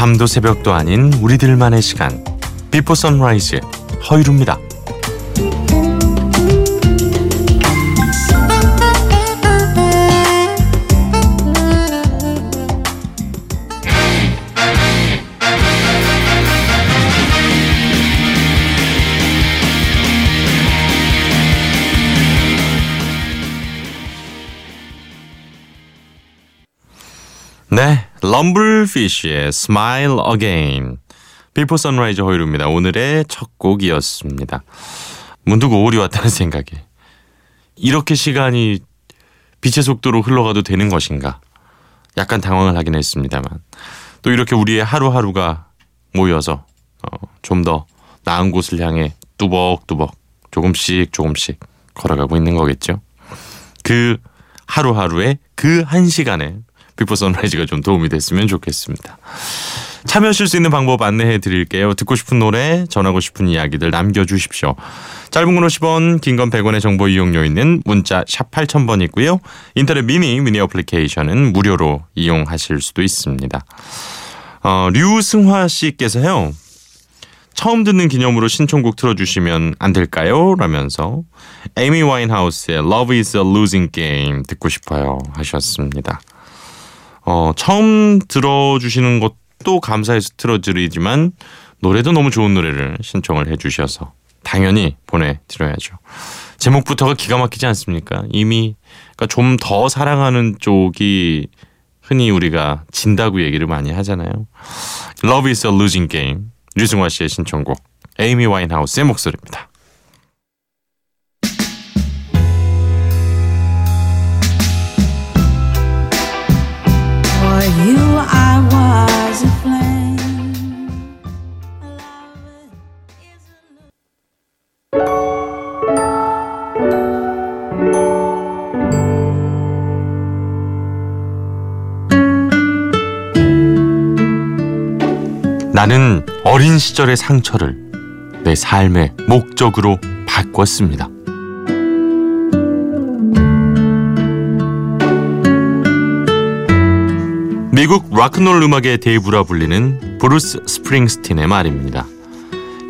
밤도 새벽도 아닌 우리들만의 시간. 비포 선라이즈의 허이루입니다. 네, 럼블피쉬의 Smile Again. 비포 선라이즈 허일후입니다. 오늘의 첫 곡이었습니다. 문득 5월이 왔다는 생각에 이렇게 시간이 빛의 속도로 흘러가도 되는 것인가 약간 당황을 하긴 했습니다만 또 이렇게 우리의 하루하루가 모여서 어, 좀 더 나은 곳을 향해 뚜벅뚜벅 조금씩 조금씩 걸어가고 있는 거겠죠. 그 하루하루에 그한 시간에 Before Sunrise가 좀 도움이 됐으면 좋겠습니다. 참여하실 수 있는 방법 안내해 드릴게요. 듣고 싶은 노래, 전하고 싶은 이야기들 남겨주십시오. 짧은 건 50원, 긴 건 100원의 정보 이용료 있는 문자 샵 8000번 있고요. 인터넷 미니, 미니 어플리케이션은 무료로 이용하실 수도 있습니다. 어, 류승화 씨께서요. 처음 듣는 기념으로 신청곡 틀어주시면 안 될까요? 라면서 에이미 와인하우스의 Love is a Losing Game 듣고 싶어요 하셨습니다. 어, 처음 들어주시는 것도 감사해서 틀어드리지만 노래도 너무 좋은 노래를 신청을 해주셔서 당연히 보내드려야죠. 제목부터가 기가 막히지 않습니까? 이미 그러니까 좀 더 사랑하는 쪽이 흔히 우리가 진다고 얘기를 많이 하잖아요. Love is a losing game. 류승화 씨의 신청곡 에이미 와인하우스의 목소리입니다. 나는 어린 시절의 상처를 내 삶의 목적으로 바꿨습니다. 미국 락큰롤 음악의 대부라 불리는 브루스 스프링스틴의 말입니다.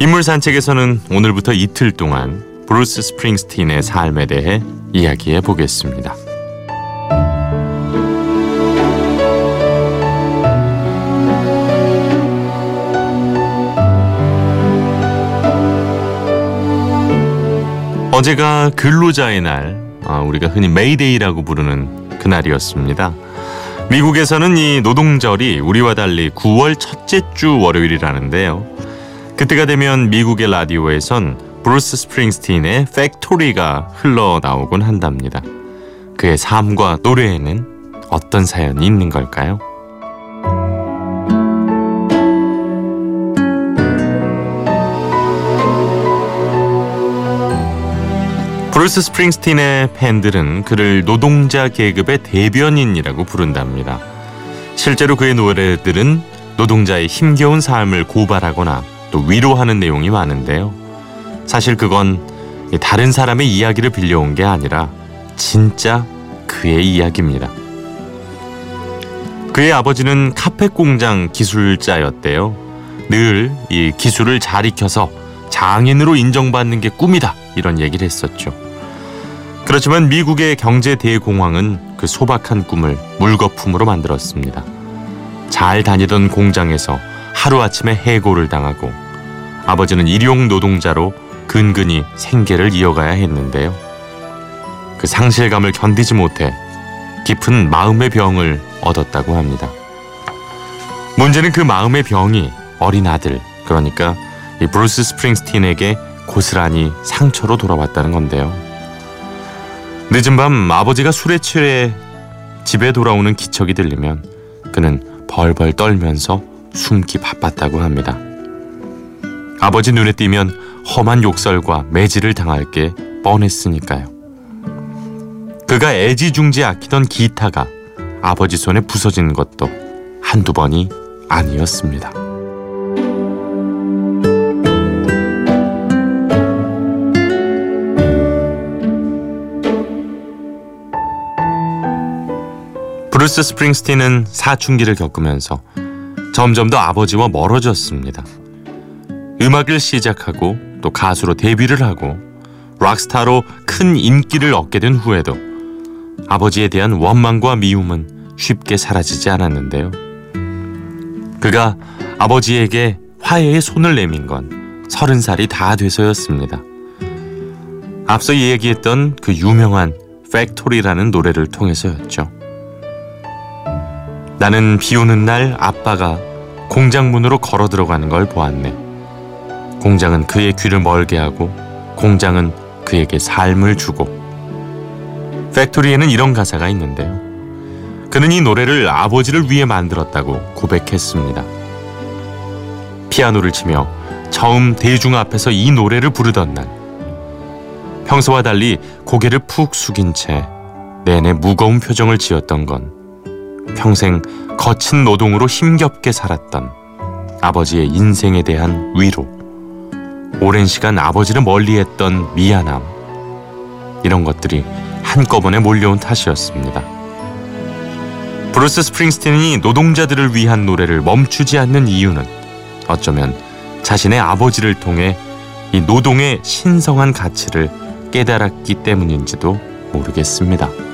인물 산책에서는 오늘부터 이틀 동안 브루스 스프링스틴의 삶에 대해 이야기해 보겠습니다. 어제가 근로자의 날, 아, 우리가 흔히 메이데이라고 부르는 그날이었습니다. 미국에서는 이 노동절이 우리와 달리 9월 첫째 주 월요일이라는데요. 그때가 되면 미국의 라디오에선 브루스 스프링스틴의 Factory가 흘러나오곤 한답니다. 그의 삶과 노래에는 어떤 사연이 있는 걸까요? 브루스 스프링스틴의 팬들은 그를 노동자 계급의 대변인이라고 부른답니다. 실제로 그의 노래들은 노동자의 힘겨운 삶을 고발하거나 또 위로하는 내용이 많은데요. 사실 그건 다른 사람의 이야기를 빌려온 게 아니라 진짜 그의 이야기입니다. 그의 아버지는 카펫 공장 기술자였대요. 늘 이 기술을 잘 익혀서 장인으로 인정받는 게 꿈이다. 이런 얘기를 했었죠. 그렇지만 미국의 경제 대공황은 그 소박한 꿈을 물거품으로 만들었습니다. 잘 다니던 공장에서 하루아침에 해고를 당하고 아버지는 일용 노동자로 근근히 생계를 이어가야 했는데요. 그 상실감을 견디지 못해 깊은 마음의 병을 얻었다고 합니다. 문제는 그 마음의 병이 어린 아들, 그러니까 이 브루스 스프링스틴에게 고스란히 상처로 돌아왔다는 건데요. 늦은 밤 아버지가 술에 취해 집에 돌아오는 기척이 들리면 그는 벌벌 떨면서 숨기 바빴다고 합니다. 아버지 눈에 띄면 험한 욕설과 매질을 당할 게 뻔했으니까요. 그가 애지중지 아끼던 기타가 아버지 손에 부서진 것도 한두 번이 아니었습니다. 브루스 스프링스틴은 사춘기를 겪으면서 점점 더 아버지와 멀어졌습니다. 음악을 시작하고 또 가수로 데뷔를 하고 락스타로 큰 인기를 얻게 된 후에도 아버지에 대한 원망과 미움은 쉽게 사라지지 않았는데요. 그가 아버지에게 화해의 손을 내민 건 서른 살이 다 돼서였습니다. 앞서 얘기했던 그 유명한 Factory라는 노래를 통해서였죠. 나는 비 오는 날 아빠가 공장 문으로 걸어 들어가는 걸 보았네. 공장은 그의 귀를 멀게 하고 공장은 그에게 삶을 주고 팩토리에는 이런 가사가 있는데요. 그는 이 노래를 아버지를 위해 만들었다고 고백했습니다. 피아노를 치며 처음 대중 앞에서 이 노래를 부르던 날 평소와 달리 고개를 푹 숙인 채 내내 무거운 표정을 지었던 건 평생 거친 노동으로 힘겹게 살았던 아버지의 인생에 대한 위로 오랜 시간 아버지를 멀리했던 미안함 이런 것들이 한꺼번에 몰려온 탓이었습니다. 브루스 스프링스틴이 노동자들을 위한 노래를 멈추지 않는 이유는 어쩌면 자신의 아버지를 통해 이 노동의 신성한 가치를 깨달았기 때문인지도 모르겠습니다.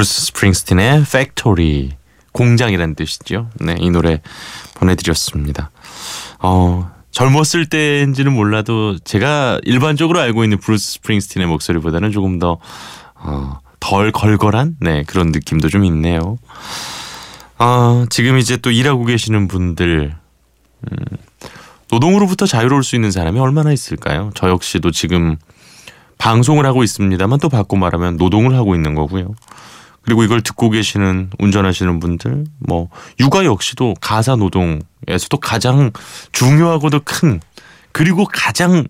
브루스 스프링스틴의 Factory 공장이라는 뜻이죠. 네, 이 노래 보내드렸습니다. 어, 젊었을 때인지는 몰라도 제가 일반적으로 알고 있는 브루스 스프링스틴의 목소리보다는 조금 더 어, 덜 걸걸한 네 그런 느낌도 좀 있네요. 어, 지금 이제 또 일하고 계시는 분들 음, 노동으로부터 자유로울 수 있는 사람이 얼마나 있을까요? 저 역시도 지금 방송을 하고 있습니다만 또 바꿔 말하면 노동을 하고 있는 거고요. 그리고 이걸 듣고 계시는 운전하시는 분들 뭐 육아 역시도 가사 노동에서도 가장 중요하고도 큰 그리고 가장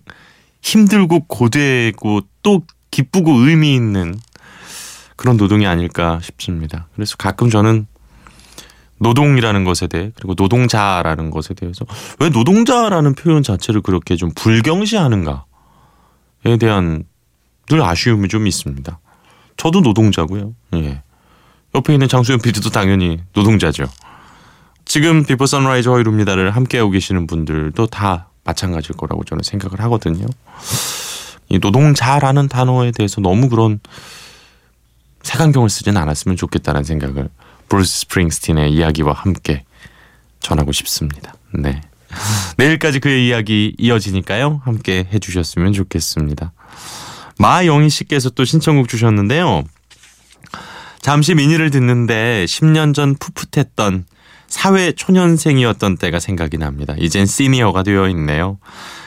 힘들고 고되고 또 기쁘고 의미 있는 그런 노동이 아닐까 싶습니다. 그래서 가끔 저는 노동이라는 것에 대해 그리고 노동자라는 것에 대해서 왜 노동자라는 표현 자체를 그렇게 좀 불경시하는가에 대한 늘 아쉬움이 좀 있습니다. 저도 노동자고요. 예. 옆에 있는 장수현 PD도 당연히 노동자죠. 지금 Before Sunrise 허일후입니다를 함께하고 계시는 분들도 다 마찬가지일 거라고 저는 생각을 하거든요. 이 노동자라는 단어에 대해서 너무 그런 색안경을 쓰진 않았으면 좋겠다는 생각을 브루스 스프링스틴의 이야기와 함께 전하고 싶습니다. 네. 내일까지 그의 이야기 이어지니까요. 함께 해주셨으면 좋겠습니다. 마영희 씨께서 또 신청곡 주셨는데요. 잠시 미니를 듣는데 10년 전 풋풋했던 사회 초년생이었던 때가 생각이 납니다. 이젠 시니어가 되어 있네요.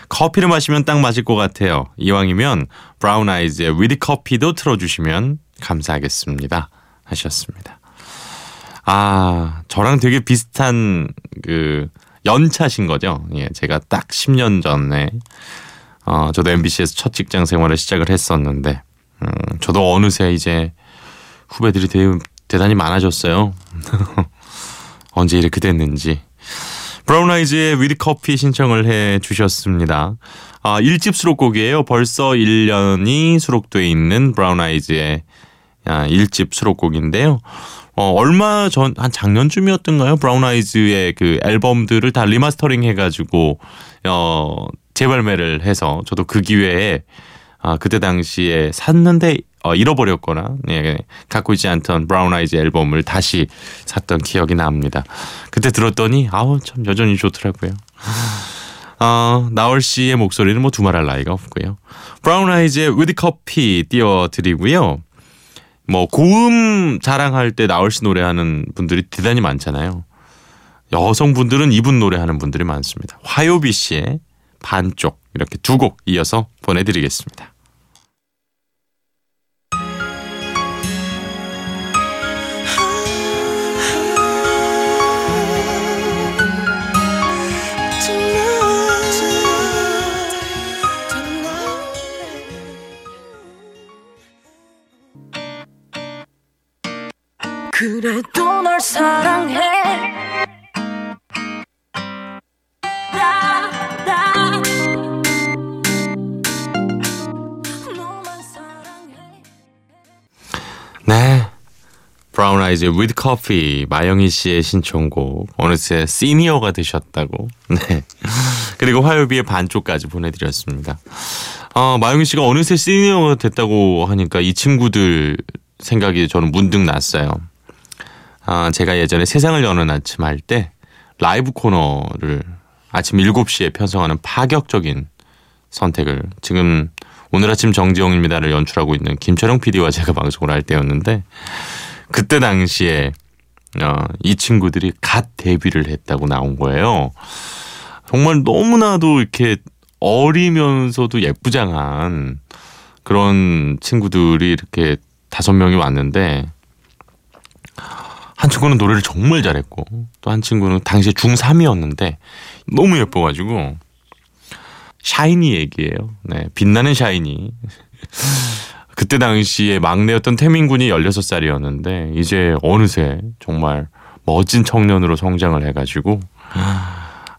커피를 마시면 딱 맞을 것 같아요. 이왕이면 브라운 아이즈의 With Coffee도 틀어주시면 감사하겠습니다. 하셨습니다. 아, 저랑 되게 비슷한 그 연차신 거죠. 예, 제가 딱 10년 전에 어, 저도 MBC에서 첫 직장 생활을 시작을 했었는데, 음, 저도 어느새 이제 후배들이 대, 대단히 많아졌어요. 언제 이렇게 됐는지. 브라운 아이즈의 With Coffee 신청을 해 주셨습니다. 아, 1집 수록곡이에요. 벌써 1년이 수록돼 있는 브라운 아이즈의 아, 1집 수록곡인데요. 어, 얼마 전, 한 작년쯤이었던가요? 브라운 아이즈의 그 앨범들을 다 리마스터링 해가지고, 어, 재발매를 해서 저도 그 기회에 아, 그때 당시에 샀는데 어, 잃어버렸거나 예, 갖고 있지 않던 브라운 아이즈 앨범을 다시 샀던 기억이 납니다. 그때 들었더니 아우 참 여전히 좋더라고요. 어, 나얼 씨의 목소리는 뭐 두말할 나위가 없고요. 브라운 아이즈의 With Coffee 띄워드리고요. 뭐 고음 자랑할 때 나얼 씨 노래하는 분들이 대단히 많잖아요. 여성분들은 이분 노래하는 분들이 많습니다. 화요비 씨의 반쪽 이렇게 두 곡 이어서 보내드리겠습니다. 그래도 널 사랑해 브라운 아이즈의 With Coffee 마영희 씨의 신청곡 어느새 시니어가 되셨다고. 네. 그리고 화요비의 반쪽까지 보내드렸습니다. 어, 마영희 씨가 어느새 시니어가 됐다고 하니까 이 친구들 생각이 저는 문득 났어요. 아, 제가 예전에 세상을 여는 아침 할 때 라이브 코너를 아침 7시에 편성하는 파격적인 선택을 지금 오늘 아침 정지영입니다를 연출하고 있는 김철영 PD와 제가 방송을 할 때였는데 그때 당시에 어, 이 친구들이 갓 데뷔를 했다고 나온 거예요. 정말 너무나도 이렇게 어리면서도 예쁘장한 그런 친구들이 이렇게 다섯 명이 왔는데 한 친구는 노래를 정말 잘했고 또 한 친구는 당시에 중3이었는데 너무 예뻐가지고 샤이니 얘기예요. 네, 빛나는 샤이니. 그때 당시에 막내였던 태민군이 16살이었는데 이제 어느새 정말 멋진 청년으로 성장을 해가지고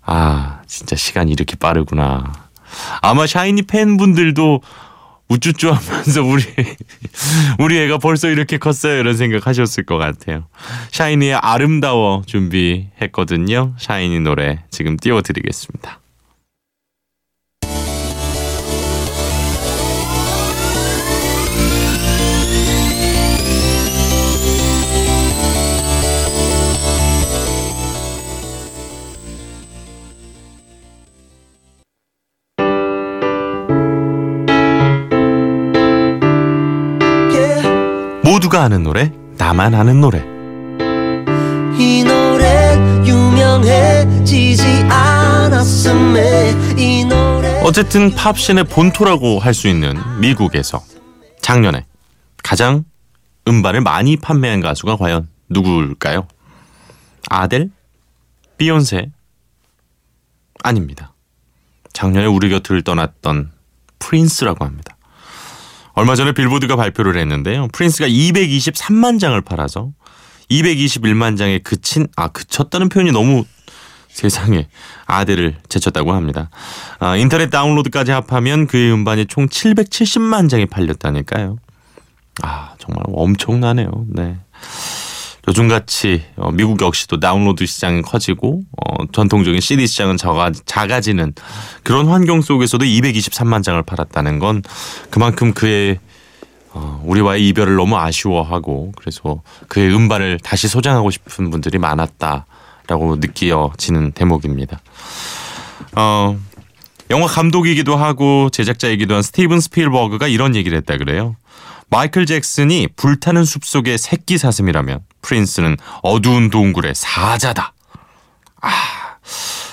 아 진짜 시간이 이렇게 빠르구나. 아마 샤이니 팬분들도 우쭈쭈 하면서 우리 우리 애가 벌써 이렇게 컸어요 이런 생각하셨을 것 같아요. 샤이니의 아름다워 준비했거든요. 샤이니 노래 지금 띄워드리겠습니다. 모두가 아는 노래, 나만 아는 노래. 이 노래 유명해지지 않았음에 이 노래 어쨌든 팝신의 본토라고 할 수 있는 미국에서 작년에 가장 음반을 많이 판매한 가수가 과연 누구일까요? 아델? 비욘세? 아닙니다. 작년에 우리 곁을 떠났던 프린스라고 합니다. 얼마 전에 빌보드가 발표를 했는데요. 프린스가 223만 장을 팔아서 221만 장에 그친 아 그쳤다는 표현이 너무 세상에 아델을 제쳤다고 합니다. 아, 인터넷 다운로드까지 합하면 그의 음반이 총 770만 장이 팔렸다니까요. 아 정말 엄청나네요. 네. 요즘같이 어, 미국 역시도 다운로드 시장이 커지고 어, 전통적인 CD 시장은 작아, 작아지는 그런 환경 속에서도 223만 장을 팔았다는 건 그만큼 그의 어, 우리와의 이별을 너무 아쉬워하고 그래서 그의 음반을 다시 소장하고 싶은 분들이 많았다라고 느껴지는 대목입니다. 어, 영화 감독이기도 하고 제작자이기도 한 스티븐 스필버그가 이런 얘기를 했다 그래요. 마이클 잭슨이 불타는 숲속의 새끼 사슴이라면 프린스는 어두운 동굴의 사자다. 아,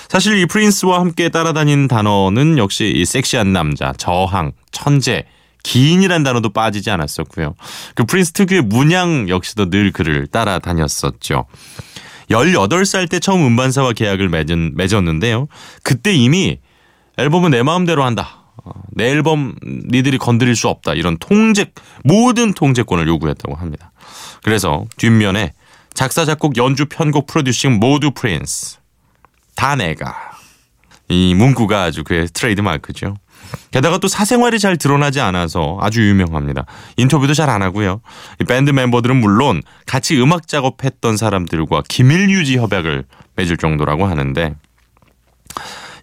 사실 이 프린스와 함께 따라다니는 단어는 역시 이 섹시한 남자, 저항, 천재, 기인이란 단어도 빠지지 않았었고요. 그 프린스 특유의 문양 역시도 늘 그를 따라다녔었죠. 18살 때 처음 음반사와 계약을 맺은, 맺었는데요. 그때 이미 앨범은 내 마음대로 한다. 어, 내 앨범 니들이 건드릴 수 없다. 이런 통제 모든 통제권을 요구했다고 합니다. 그래서 뒷면에 작사 작곡 연주 편곡 프로듀싱 모두 프린스 다 내가 이 문구가 아주 그의 트레이드 마크죠. 게다가 또 사생활이 잘 드러나지 않아서 아주 유명합니다. 인터뷰도 잘 안 하고요. 이 밴드 멤버들은 물론 같이 음악 작업했던 사람들과 기밀 유지 협약을 맺을 정도라고 하는데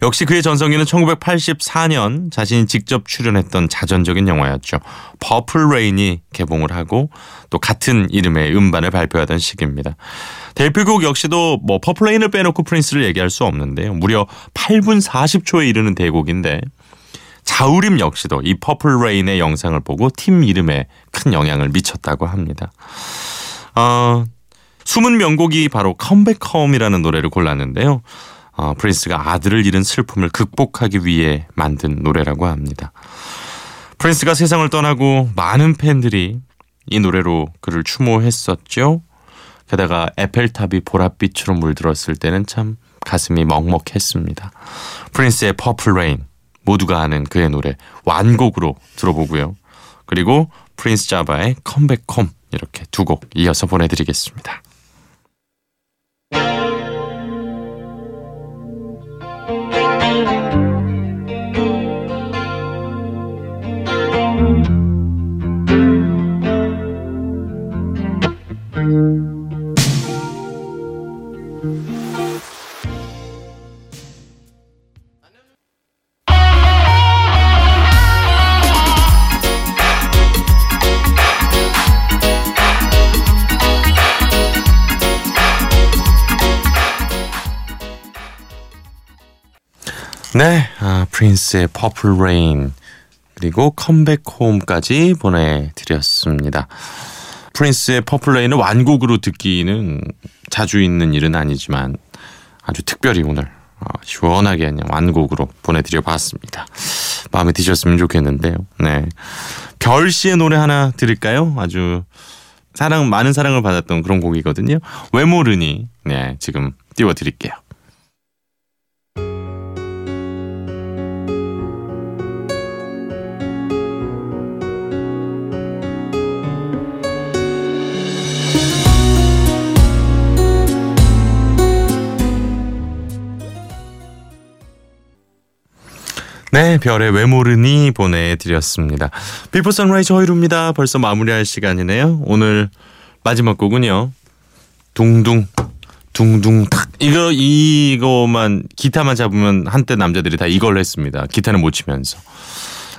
역시 그의 전성기는 1984년 자신이 직접 출연했던 자전적인 영화였죠. Purple Rain이 개봉을 하고 또 같은 이름의 음반을 발표하던 시기입니다. 대표곡 역시도 뭐 Purple Rain을 빼놓고 프린스를 얘기할 수 없는데요. 무려 8분 40초에 이르는 대곡인데 자우림 역시도 이 Purple Rain의 영상을 보고 팀 이름에 큰 영향을 미쳤다고 합니다. 어, 숨은 명곡이 바로 Come Back Home이라는 노래를 골랐는데요. 어, 프린스가 아들을 잃은 슬픔을 극복하기 위해 만든 노래라고 합니다. 프린스가 세상을 떠나고 많은 팬들이 이 노래로 그를 추모했었죠. 게다가 에펠탑이 보랏빛으로 물들었을 때는 참 가슴이 먹먹했습니다. 프린스의 Purple Rain 모두가 아는 그의 노래 완곡으로 들어보고요. 그리고 프린스 자바의 Come Back Home 이렇게 두 곡 이어서 보내드리겠습니다. 네, 아, 프린스의 Purple Rain 그리고 컴백 홈까지 보내드렸습니다. 프린스의 Purple Rain을 완곡으로 듣기는 자주 있는 일은 아니지만 아주 특별히 오늘 어, 시원하게 그냥 완곡으로 보내드려 봤습니다. 마음에 드셨으면 좋겠는데요. 네. 별 씨의 노래 하나 들을까요? 아주 사랑 많은 사랑을 받았던 그런 곡이거든요. 왜 모르니? 네, 지금 띄워드릴게요. 네, 별의 왜 모르니 보내드렸습니다. Before Sunrise 허일후입니다. 벌써 마무리할 시간이네요. 오늘 마지막 곡은요. 둥둥 둥둥 탁 이거 이거만 기타만 잡으면 한때 남자들이 다 이걸 했습니다. 기타는 못 치면서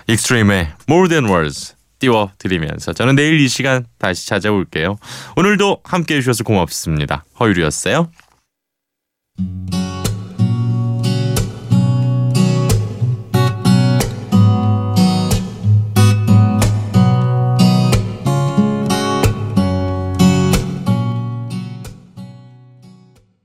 익스트림의 More Than Words 띄워드리면서 저는 내일 이 시간 다시 찾아올게요. 오늘도 함께해 주셔서 고맙습니다. 허일후였어요.